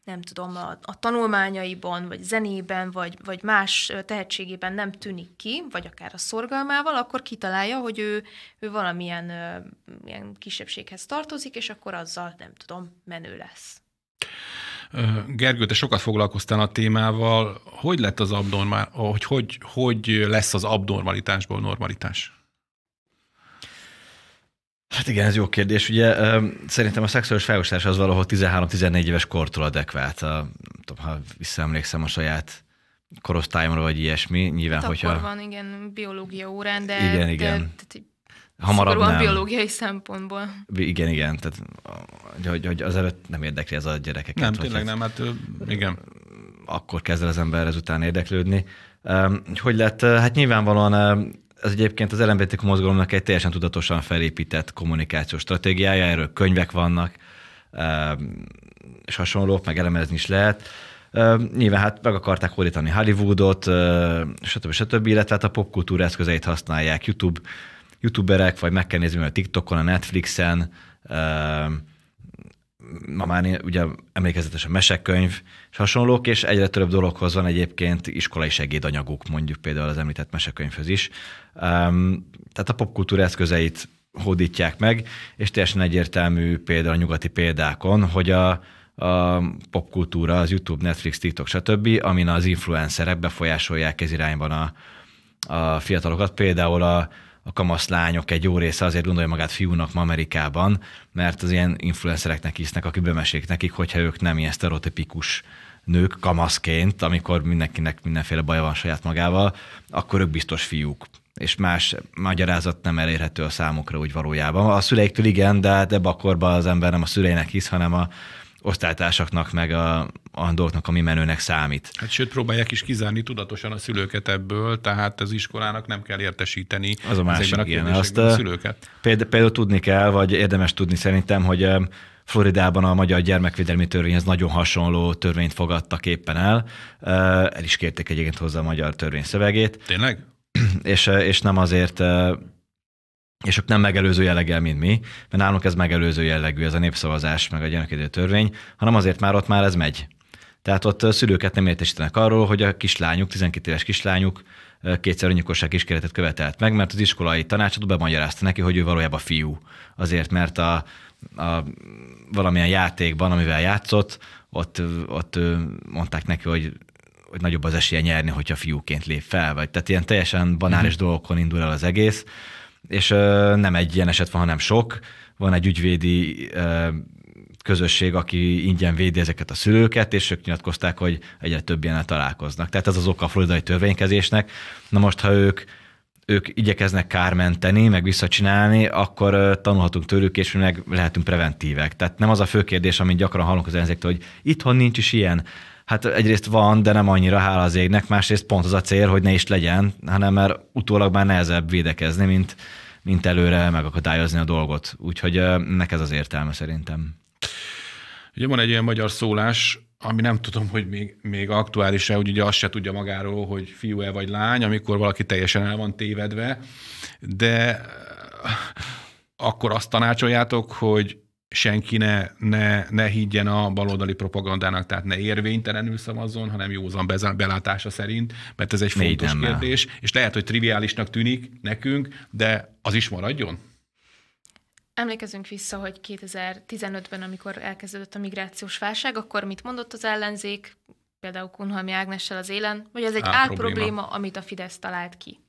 Speaker 2: nem tudom, a, a tanulmányaiban, vagy zenében, vagy, vagy más tehetségében nem tűnik ki, vagy akár a szorgalmával, akkor kitalálja, hogy ő, ő valamilyen ö, ilyen kisebbséghez tartozik, és akkor azzal, nem tudom, menő lesz.
Speaker 1: Gergő, te sokat foglalkoztál a témával. Hogy lett az abnormál, hogy, hogy, hogy lesz az abnormalitásból normalitás?
Speaker 3: Hát igen, ez jó kérdés. Ugye szerintem a szexuális felosztás az valahol 13-14 éves kortól adekvát. A, tudom, ha visszaemlékszem a saját korosztályomra, vagy ilyesmi. Nyilván,
Speaker 2: hát
Speaker 3: hogyha...
Speaker 2: Akkor van, igen, biológia órán, de...
Speaker 3: Igen,
Speaker 2: de,
Speaker 3: igen.
Speaker 2: De,
Speaker 3: Hamarabb nem.
Speaker 2: biológiai szempontból.
Speaker 3: Igen, igen. Tehát, hogy, hogy azelőtt nem érdekli ez a gyerekeket.
Speaker 1: Nem, tényleg nem, hát igen.
Speaker 3: Akkor kezd el az ember ezután érdeklődni. Hogy lett? Hát nyilvánvalóan ez egyébként az LMBTQ mozgalomnak egy teljesen tudatosan felépített kommunikációs stratégiája, erről könyvek vannak, és hasonlók, meg elemezni is lehet. Nyilván hát meg akarták hódítani Hollywoodot, stb. stb. illetve hát a popkultúra eszközeit használják YouTube, youtuberek, vagy meg kell nézni a TikTokon, a Netflixen, ma már ugye emlékezetes a mesekönyv és hasonlók, és egyre több dologhoz van egyébként iskolai segédanyaguk, mondjuk például az említett mesekönyvhöz is. tehát a popkultúra eszközeit hódítják meg, és teljesen egyértelmű például a nyugati példákon, hogy a, a popkultúra, az YouTube, Netflix, TikTok, stb., amin az influencerek befolyásolják ez irányban a, a fiatalokat. Például a, a kamaszlányok egy jó része azért gondolja magát fiúnak ma Amerikában, mert az ilyen influencereknek hisznek, akik bemesék nekik, hogyha ők nem ilyen sztereotipikus nők kamaszként, amikor mindenkinek mindenféle baja van saját magával, akkor ők biztos fiúk és más magyarázat nem elérhető a számukra úgy valójában. A szüleiktől igen, de, de bakorban az ember nem a szüleinek hisz, hanem a, osztálytársaknak, meg a, a dolgoknak, ami menőnek számít.
Speaker 1: Hát sőt, próbálják is kizárni tudatosan a szülőket ebből, tehát az iskolának nem kell értesíteni
Speaker 3: az a másik,
Speaker 1: a
Speaker 3: igen, azt
Speaker 1: a szülőket.
Speaker 3: Például, például tudni kell, vagy érdemes tudni szerintem, hogy Floridában a magyar gyermekvédelmi törvényhez nagyon hasonló törvényt fogadtak éppen el. El is kérték egyébként hozzá a magyar törvény szövegét.
Speaker 1: Tényleg?
Speaker 3: És, és nem azért és ők nem megelőző jelleggel, mint mi, mert nálunk ez megelőző jellegű, ez a népszavazás, meg a gyermekedő törvény, hanem azért már ott már ez megy. Tehát ott szülőket nem értesítenek arról, hogy a kislányuk, 12 éves kislányuk kétszer öngyilkosság kísérletet követelt meg, mert az iskolai tanácsadó bemagyarázta neki, hogy ő valójában fiú. Azért, mert a, a valamilyen játékban, amivel játszott, ott, ott mondták neki, hogy hogy nagyobb az esélye nyerni, hogyha fiúként lép fel, vagy tehát ilyen teljesen banális mm. dolgokon indul el az egész, és nem egy ilyen eset van, hanem sok. Van egy ügyvédi közösség, aki ingyen védi ezeket a szülőket, és ők nyilatkozták, hogy egyre több ilyen találkoznak. Tehát ez az oka a floridai törvénykezésnek. Na most, ha ők ők igyekeznek kármenteni, meg visszacsinálni, akkor tanulhatunk tőlük, és meg lehetünk preventívek. Tehát nem az a fő kérdés, amit gyakran hallunk az enzéktől, hogy itthon nincs is ilyen. Hát egyrészt van, de nem annyira hála az égnek, másrészt pont az a cél, hogy ne is legyen, hanem mert utólag már nehezebb védekezni, mint, mint előre megakadályozni a dolgot. Úgyhogy ennek ez az értelme szerintem.
Speaker 1: Ugye van egy ilyen magyar szólás, ami nem tudom, hogy még, még aktuális-e, hogy ugye azt se tudja magáról, hogy fiú-e vagy lány, amikor valaki teljesen el van tévedve, de akkor azt tanácsoljátok, hogy senki ne, ne, ne higgyen a baloldali propagandának, tehát ne érvénytelenül szavazzon, hanem józan belátása szerint, mert ez egy fontos Négy kérdés, és lehet, hogy triviálisnak tűnik nekünk, de az is maradjon?
Speaker 2: Emlékezünk vissza, hogy 2015-ben, amikor elkezdődött a migrációs válság, akkor mit mondott az ellenzék? például Kunhalmi Ágnessel az élen, vagy ez egy
Speaker 1: Álprobléma.
Speaker 2: álprobléma, amit a Fidesz talált ki.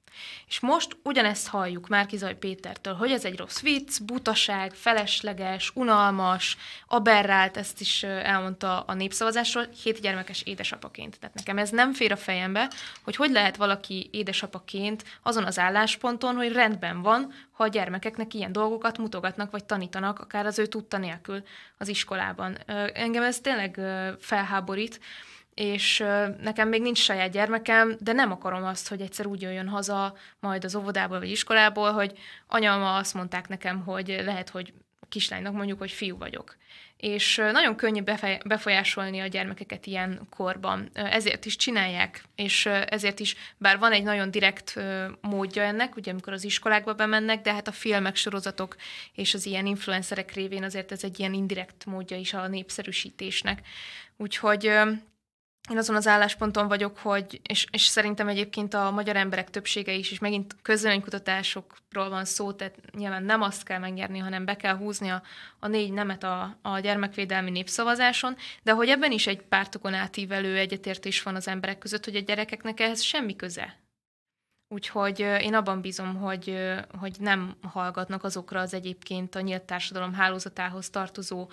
Speaker 2: És most ugyanezt halljuk Márkizaj Pétertől, hogy ez egy rossz vicc, butaság, felesleges, unalmas, aberrált, ezt is elmondta a népszavazásról, hét gyermekes édesapaként. Tehát nekem ez nem fér a fejembe, hogy hogy lehet valaki édesapaként azon az állásponton, hogy rendben van, ha a gyermekeknek ilyen dolgokat mutogatnak, vagy tanítanak, akár az ő tudta nélkül az iskolában. Engem ez tényleg felháborít, és nekem még nincs saját gyermekem, de nem akarom azt, hogy egyszer úgy jöjjön haza majd az óvodából vagy iskolából, hogy anyama azt mondták nekem, hogy lehet, hogy kislánynak mondjuk, hogy fiú vagyok. És nagyon könnyű befolyásolni a gyermekeket ilyen korban. Ezért is csinálják, és ezért is, bár van egy nagyon direkt módja ennek, ugye amikor az iskolákba bemennek, de hát a filmek, sorozatok és az ilyen influencerek révén azért ez egy ilyen indirekt módja is a népszerűsítésnek. Úgyhogy én azon az állásponton vagyok, hogy, és, és szerintem egyébként a magyar emberek többsége is, és megint közölönykutatásokról van szó, tehát nyilván nem azt kell megnyerni, hanem be kell húzni a, a négy nemet a, a gyermekvédelmi népszavazáson, de hogy ebben is egy pártokon átívelő egyetértés van az emberek között, hogy a gyerekeknek ehhez semmi köze. Úgyhogy én abban bízom, hogy, hogy nem hallgatnak azokra az egyébként a nyílt társadalom hálózatához tartozó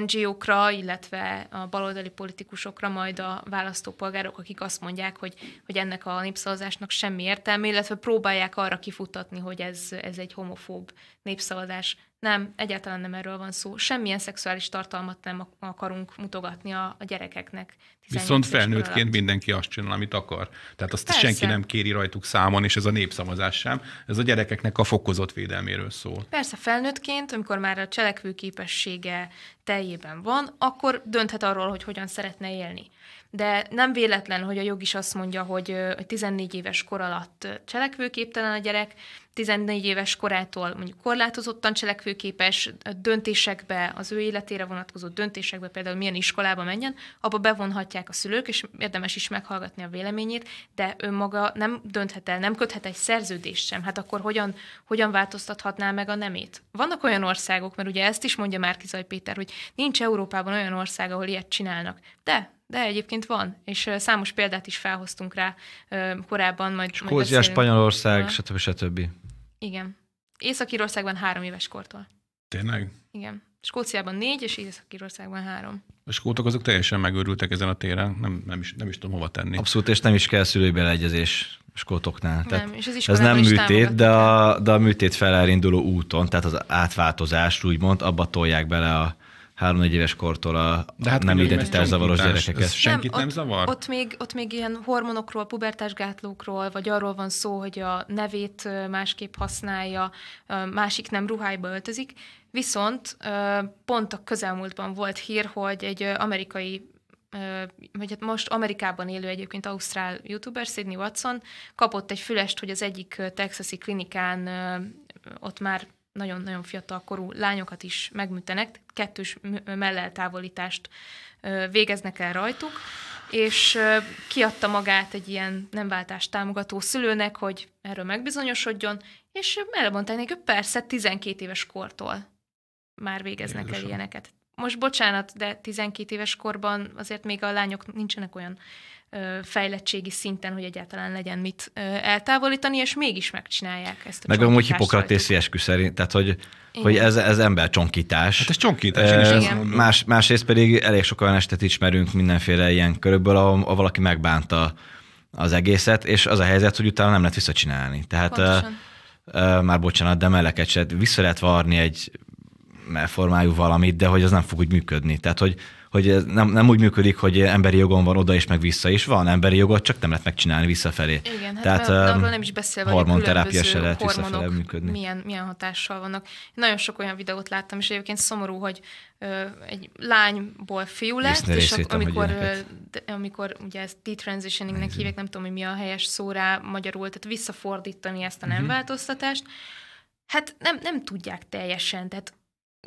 Speaker 2: NGO-kra, illetve a baloldali politikusokra, majd a választópolgárok, akik azt mondják, hogy, hogy ennek a népszavazásnak semmi értelme, illetve próbálják arra kifutatni, hogy ez, ez egy homofób népszavazás. Nem, egyáltalán nem erről van szó. Semmilyen szexuális tartalmat nem ak- akarunk mutogatni a, a gyerekeknek. 18
Speaker 1: Viszont felnőttként
Speaker 2: alatt.
Speaker 1: mindenki azt csinál, amit akar. Tehát azt
Speaker 2: Persze.
Speaker 1: senki nem kéri rajtuk számon, és ez a népszavazás sem. Ez a gyerekeknek a fokozott védelméről szól.
Speaker 2: Persze felnőttként, amikor már a cselekvő képessége teljében van, akkor dönthet arról, hogy hogyan szeretne élni. De nem véletlen, hogy a jog is azt mondja, hogy ö, hogy 14 éves kor alatt cselekvőképtelen a gyerek, 14 éves korától mondjuk korlátozottan cselekvőképes döntésekbe, az ő életére vonatkozó döntésekbe, például milyen iskolába menjen, abba bevonhatják a szülők, és érdemes is meghallgatni a véleményét, de önmaga nem dönthet el, nem köthet egy szerződést sem. Hát akkor hogyan, hogyan változtathatná meg a nemét? Vannak olyan országok, mert ugye ezt is mondja Márkizaj Péter, hogy nincs Európában olyan ország, ahol ilyet csinálnak. De, de egyébként van, és számos példát is felhoztunk rá korábban, majd, majd
Speaker 3: Skócia,
Speaker 2: beszélünk.
Speaker 3: Spanyolország, stb. stb.
Speaker 2: Igen. Észak-Írországban három éves kortól.
Speaker 1: Tényleg?
Speaker 2: Igen. Skóciában négy, és Észak-Írországban három.
Speaker 1: A skótok azok teljesen megőrültek ezen a téren, nem, nem, is, nem is tudom hova tenni.
Speaker 3: Abszolút, és nem is kell szülői beleegyezés skótoknál. Tehát
Speaker 2: nem, és az
Speaker 3: ez nem
Speaker 2: is
Speaker 3: műtét, de a, de a műtét felelinduló úton, tehát az átváltozást úgymond, abba tolják bele a három-négy éves kortól a
Speaker 1: De hát
Speaker 3: nem identitászavaros gyerekeket.
Speaker 1: ez senkit nem,
Speaker 2: ott,
Speaker 1: zavar?
Speaker 2: Ott még, ott még ilyen hormonokról, pubertásgátlókról, vagy arról van szó, hogy a nevét másképp használja, másik nem ruhájba öltözik. Viszont pont a közelmúltban volt hír, hogy egy amerikai vagy hát most Amerikában élő egyébként ausztrál youtuber, Sydney Watson, kapott egy fülest, hogy az egyik texasi klinikán ott már nagyon-nagyon fiatal korú lányokat is megműtenek, kettős melleltávolítást végeznek el rajtuk, és kiadta magát egy ilyen nemváltást támogató szülőnek, hogy erről megbizonyosodjon, és elmondták neki, hogy persze 12 éves kortól már végeznek el
Speaker 1: Jézusom.
Speaker 2: ilyeneket. Most bocsánat, de 12 éves korban azért még a lányok nincsenek olyan fejlettségi szinten, hogy egyáltalán legyen mit eltávolítani, és mégis megcsinálják ezt a
Speaker 3: Meg amúgy
Speaker 2: rajtuk.
Speaker 3: eskü szerint, tehát hogy,
Speaker 2: Igen.
Speaker 3: hogy ez, ez embercsonkítás.
Speaker 1: Hát ez csonkítás, én is
Speaker 2: Igen.
Speaker 3: Más, másrészt pedig elég sok olyan estet ismerünk mindenféle ilyen körökből, ahol, ahol valaki megbánta az egészet, és az a helyzet, hogy utána nem lehet visszacsinálni. Tehát
Speaker 2: Pontosan.
Speaker 3: már bocsánat, de melleket se vissza lehet varni egy formájú valamit, de hogy az nem fog úgy működni. Tehát, hogy, hogy ez nem, nem úgy működik, hogy emberi jogon van oda is, meg vissza is. Van emberi jogot, csak nem lehet megcsinálni visszafelé.
Speaker 2: Igen, hát
Speaker 3: Tehát, öm,
Speaker 2: arról nem is beszélve,
Speaker 3: hormonterápia se lehet visszafele
Speaker 2: hormonok
Speaker 3: működni.
Speaker 2: milyen, milyen hatással vannak. Nagyon sok olyan videót láttam, és egyébként szomorú, hogy ö, egy lányból fiú lett, és ak- amikor, ö, amikor ugye ezt detransitioningnek hívják, nem tudom, hogy mi a helyes szó rá magyarul, tehát visszafordítani ezt a nem változtatást, hát nem, nem tudják teljesen, tehát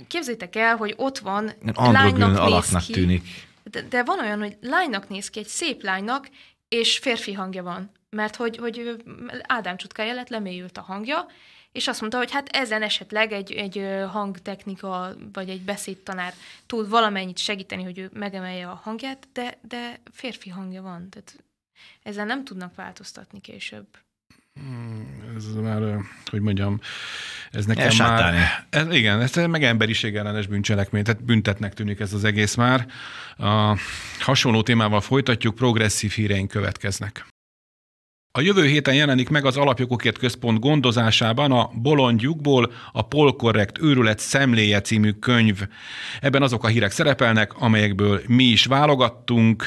Speaker 2: képzétek el, hogy ott van, lánynak
Speaker 3: alaknak
Speaker 2: ki,
Speaker 3: tűnik.
Speaker 2: de, de van olyan, hogy lánynak néz ki, egy szép lánynak, és férfi hangja van. Mert hogy, hogy Ádám csutkája lett, lemélyült a hangja, és azt mondta, hogy hát ezen esetleg egy, egy hangtechnika, vagy egy beszédtanár tud valamennyit segíteni, hogy ő megemelje a hangját, de, de férfi hangja van, tehát ezzel nem tudnak változtatni később.
Speaker 1: Hmm, ez már, hogy mondjam, ez nekem Elsátálni. már... Ez, igen, ez meg emberiség ellenes bűncselekmény, tehát büntetnek tűnik ez az egész már. A hasonló témával folytatjuk, progresszív híreink következnek. A jövő héten jelenik meg az Alapjogokért Központ gondozásában a Bolondjukból a Polkorrekt őrület szemléje című könyv. Ebben azok a hírek szerepelnek, amelyekből mi is válogattunk.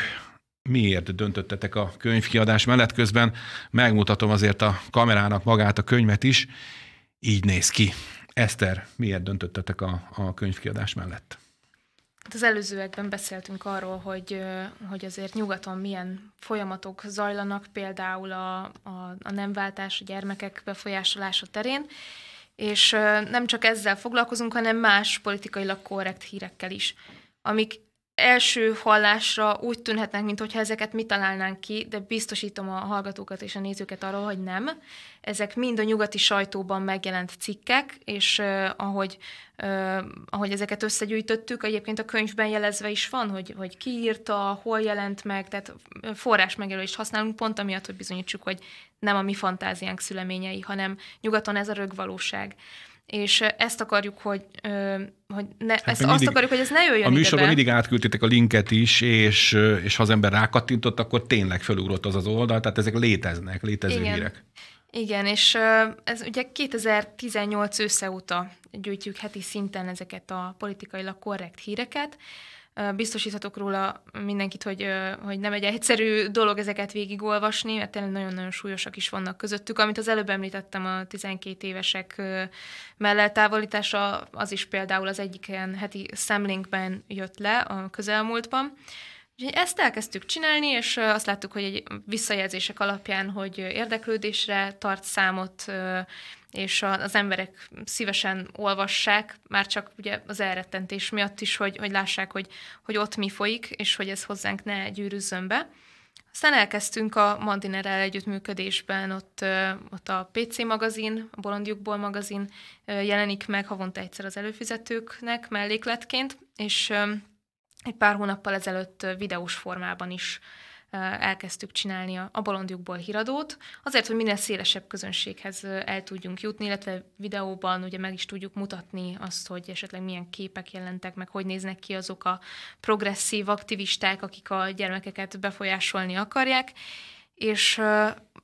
Speaker 1: Miért döntöttetek a könyvkiadás mellett közben? Megmutatom azért a kamerának magát a könyvet is. Így néz ki. Eszter, miért döntöttetek a, a könyvkiadás mellett?
Speaker 2: Hát az előzőekben beszéltünk arról, hogy, hogy azért nyugaton milyen folyamatok zajlanak, például a, a, a nemváltás, a gyermekek befolyásolása terén, és nem csak ezzel foglalkozunk, hanem más politikailag korrekt hírekkel is, amik első hallásra úgy tűnhetnek, mintha ezeket mi találnánk ki, de biztosítom a hallgatókat és a nézőket arról, hogy nem. Ezek mind a nyugati sajtóban megjelent cikkek, és uh, ahogy, uh, ahogy ezeket összegyűjtöttük, egyébként a könyvben jelezve is van, hogy, hogy ki írta, hol jelent meg, tehát forrás megjelölést használunk pont amiatt, hogy bizonyítsuk, hogy nem a mi fantáziánk szüleményei, hanem nyugaton ez a rögvalóság és ezt akarjuk, hogy, hogy ne, hát ezt mindig, azt akarjuk, hogy ez ne jöjjön
Speaker 1: A műsorban mindig átküldtétek a linket is, és, és ha az ember rákattintott, akkor tényleg felugrott az az oldal, tehát ezek léteznek, létező
Speaker 2: Igen.
Speaker 1: hírek.
Speaker 2: Igen, és ez ugye 2018 össze óta gyűjtjük heti szinten ezeket a politikailag korrekt híreket, Biztosíthatok róla mindenkit, hogy, hogy nem egy egyszerű dolog ezeket végigolvasni, mert tényleg nagyon-nagyon súlyosak is vannak közöttük. Amit az előbb említettem, a 12 évesek mellettávolítása, az is például az egyik ilyen heti szemlénkben jött le a közelmúltban. Úgyhogy ezt elkezdtük csinálni, és azt láttuk, hogy egy visszajelzések alapján, hogy érdeklődésre tart számot, és az emberek szívesen olvassák, már csak ugye az elrettentés miatt is, hogy, hogy lássák, hogy, hogy ott mi folyik, és hogy ez hozzánk ne gyűrűzzön be. Aztán elkezdtünk a Mandinerrel együttműködésben, ott, ott a PC magazin, a Bolondjukból magazin jelenik meg havonta egyszer az előfizetőknek mellékletként, és egy pár hónappal ezelőtt videós formában is elkezdtük csinálni a bolondjukból híradót, azért, hogy minél szélesebb közönséghez el tudjunk jutni, illetve videóban ugye meg is tudjuk mutatni azt, hogy esetleg milyen képek jelentek meg, hogy néznek ki azok a progresszív aktivisták, akik a gyermekeket befolyásolni akarják, és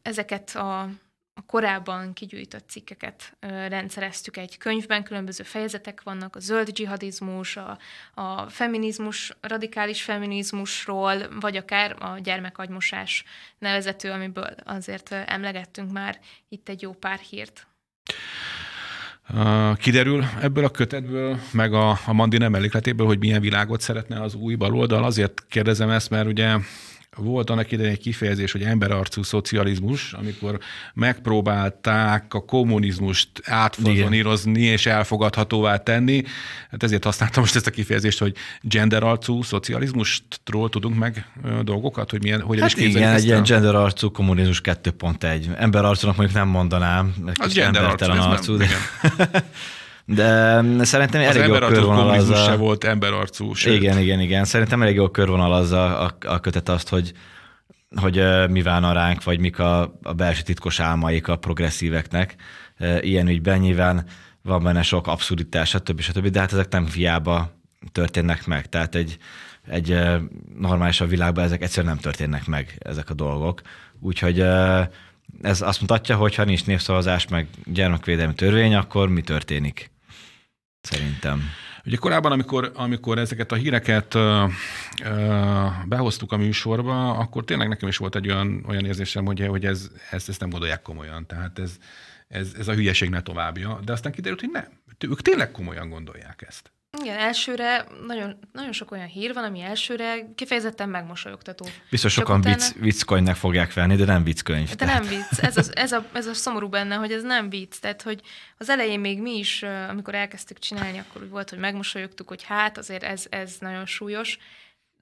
Speaker 2: ezeket a a korábban kigyűjtött cikkeket rendszereztük egy könyvben, különböző fejezetek vannak, a zöld dzsihadizmus, a, a feminizmus, radikális feminizmusról, vagy akár a gyermekagymosás nevezető, amiből azért emlegettünk már itt egy jó pár hírt.
Speaker 1: Kiderül ebből a kötetből, meg a, a Mandi nem emlékletéből, hogy milyen világot szeretne az új baloldal. Azért kérdezem ezt, mert ugye volt annak idején egy kifejezés, hogy emberarcú szocializmus, amikor megpróbálták a kommunizmust átfazonírozni és elfogadhatóvá tenni. Hát ezért használtam most ezt a kifejezést, hogy genderarcú szocializmustról tudunk meg dolgokat, hogy milyen, hogyan
Speaker 3: hát
Speaker 1: is
Speaker 3: igen, egy ilyen genderarcú kommunizmus 2.1. Emberarcúnak mondjuk nem mondanám,
Speaker 1: az genderarcú, arcú, de...
Speaker 3: De szerintem
Speaker 1: az
Speaker 3: elég jó körvonalazza.
Speaker 1: Az se volt emberarcú.
Speaker 3: Sőt. Igen, igen, igen. Szerintem elég jó körvonalazza a, a kötet azt, hogy hogy mi várna ránk, vagy mik a, a belső titkos álmaik a progresszíveknek. Ilyen ügyben nyilván van benne sok abszurditás, stb. stb. De hát ezek nem fiába történnek meg. Tehát egy, egy normális a világban ezek egyszerűen nem történnek meg, ezek a dolgok. Úgyhogy ez azt mutatja, hogy ha nincs népszavazás, meg gyermekvédelmi törvény, akkor mi történik? Szerintem.
Speaker 1: Ugye korábban, amikor, amikor ezeket a híreket ö, ö, behoztuk a műsorba, akkor tényleg nekem is volt egy olyan, olyan érzésem, hogy, hogy ez, ezt, ezt nem gondolják komolyan. Tehát ez, ez, ez a hülyeség ne továbbja. De aztán kiderült, hogy nem. Ők tényleg komolyan gondolják ezt.
Speaker 2: Igen, elsőre nagyon, nagyon sok olyan hír van, ami elsőre kifejezetten megmosolyogtató.
Speaker 3: Biztos sokan utána... vicc, vicckönyvnek fogják venni, de nem vicckönyv.
Speaker 2: De tehát. nem vicc. Ez, az, ez, a, ez a szomorú benne, hogy ez nem vicc. Tehát, hogy az elején még mi is, amikor elkezdtük csinálni, akkor úgy volt, hogy megmosolyogtuk, hogy hát azért ez, ez nagyon súlyos.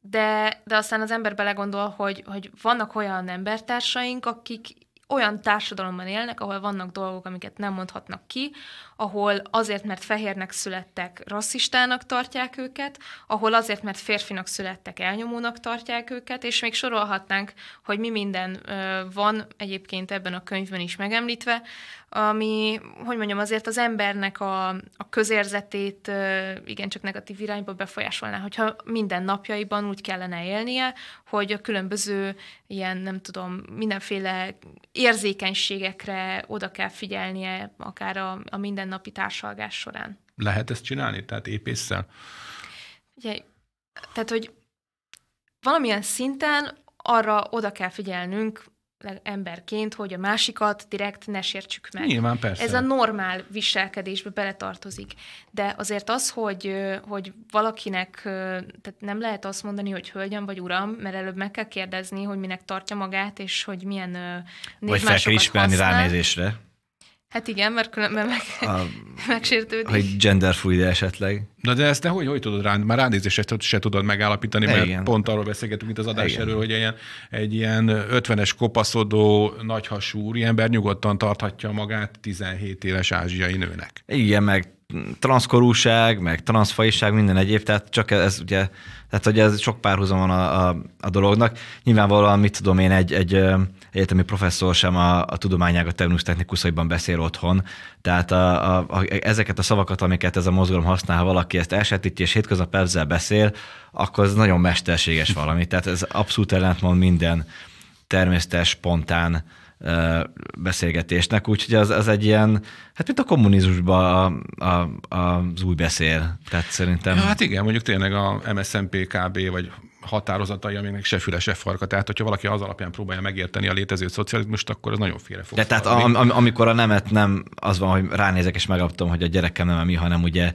Speaker 2: De, de aztán az ember belegondol, hogy, hogy vannak olyan embertársaink, akik olyan társadalomban élnek, ahol vannak dolgok, amiket nem mondhatnak ki, ahol azért, mert fehérnek születtek, rasszistának tartják őket, ahol azért, mert férfinak születtek, elnyomónak tartják őket, és még sorolhatnánk, hogy mi minden van egyébként ebben a könyvben is megemlítve, ami, hogy mondjam, azért az embernek a, a közérzetét igencsak negatív irányba befolyásolná, hogyha minden napjaiban úgy kellene élnie, hogy a különböző ilyen, nem tudom, mindenféle érzékenységekre oda kell figyelnie, akár a, a mindennapi társalgás során.
Speaker 1: Lehet ezt csinálni, tehát épésszel?
Speaker 2: Ugye, tehát, hogy valamilyen szinten arra oda kell figyelnünk, emberként, hogy a másikat direkt ne sértsük meg.
Speaker 1: Nyilván persze.
Speaker 2: Ez a normál viselkedésbe beletartozik. De azért az, hogy, hogy valakinek tehát nem lehet azt mondani, hogy hölgyem vagy uram, mert előbb meg kell kérdezni, hogy minek tartja magát, és hogy milyen
Speaker 3: Vagy fel kell ismerni használ. ránézésre.
Speaker 2: Hát igen, mert különben meg, a, megsértődik.
Speaker 3: Hogy genderfluid esetleg.
Speaker 1: Na de ezt te hogy, hogy tudod rá, már ránézésre se tudod megállapítani, mert igen. pont arról beszélgetünk itt az adás erről, hogy ilyen, egy ilyen 50-es kopaszodó, nagyhasú úriember nyugodtan tarthatja magát 17 éves ázsiai nőnek.
Speaker 3: Igen, meg transzkorúság, meg transzfaiság, minden egyéb, tehát csak ez ugye, tehát hogy ez sok párhuzam van a, a, a dolognak. Nyilvánvalóan, mit tudom én, egy, egy egyetemi professzor sem a, a tudományága terminus technikusaiban beszél otthon, tehát a, a, a, ezeket a szavakat, amiket ez a mozgalom használ, ha valaki ezt elsatítja és hétköznap ezzel beszél, akkor ez nagyon mesterséges valami. Tehát ez abszolút ellentmond minden természetes, spontán beszélgetésnek, úgyhogy az, az egy ilyen, hát mint a kommunizmusban a, a, a, az új beszél. Tehát szerintem...
Speaker 1: Ja, hát igen, mondjuk tényleg a MSZNP KB, vagy határozatai, aminek se füle, se farka. Tehát, hogyha valaki az alapján próbálja megérteni a létező szocializmust, akkor az nagyon félre fog.
Speaker 3: De tehát am, am, amikor a nemet nem az van, hogy ránézek és megadtam, hogy a gyerekem nem a mi, hanem ugye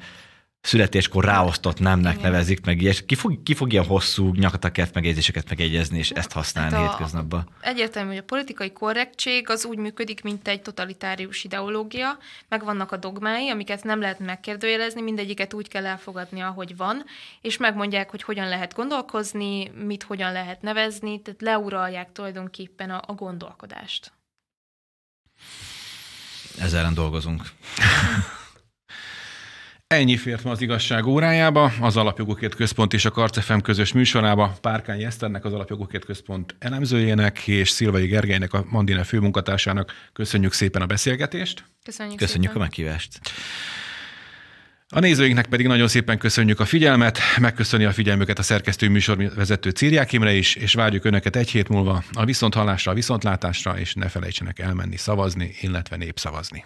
Speaker 3: születéskor ráosztott nemnek nevezik, meg ilyes. Ki fog, ki fog ilyen hosszú nyakatakert megjegyzéseket megjegyezni, és ezt használni hát hétköznapban?
Speaker 2: Egyértelmű, hogy a politikai korrektség az úgy működik, mint egy totalitárius ideológia, meg vannak a dogmái, amiket nem lehet megkérdőjelezni, mindegyiket úgy kell elfogadni, ahogy van, és megmondják, hogy hogyan lehet gondolkozni, mit hogyan lehet nevezni, tehát leuralják tulajdonképpen a, a gondolkodást.
Speaker 3: Ezzel dolgozunk.
Speaker 1: Ennyi fért ma az igazság órájába, az Alapjogokért Központ és a Karcefem közös műsorába. Párkány Eszternek, az Alapjogokért Központ elemzőjének és Szilvai Gergelynek, a Mandine főmunkatársának köszönjük szépen a beszélgetést.
Speaker 2: Köszönjük,
Speaker 3: köszönjük
Speaker 2: szépen.
Speaker 3: a meghívást.
Speaker 1: A nézőinknek pedig nagyon szépen köszönjük a figyelmet, megköszöni a figyelmüket a szerkesztő műsorvezető Círiák Imre is, és várjuk Önöket egy hét múlva a viszonthallásra, a viszontlátásra, és ne felejtsenek elmenni szavazni, illetve népszavazni.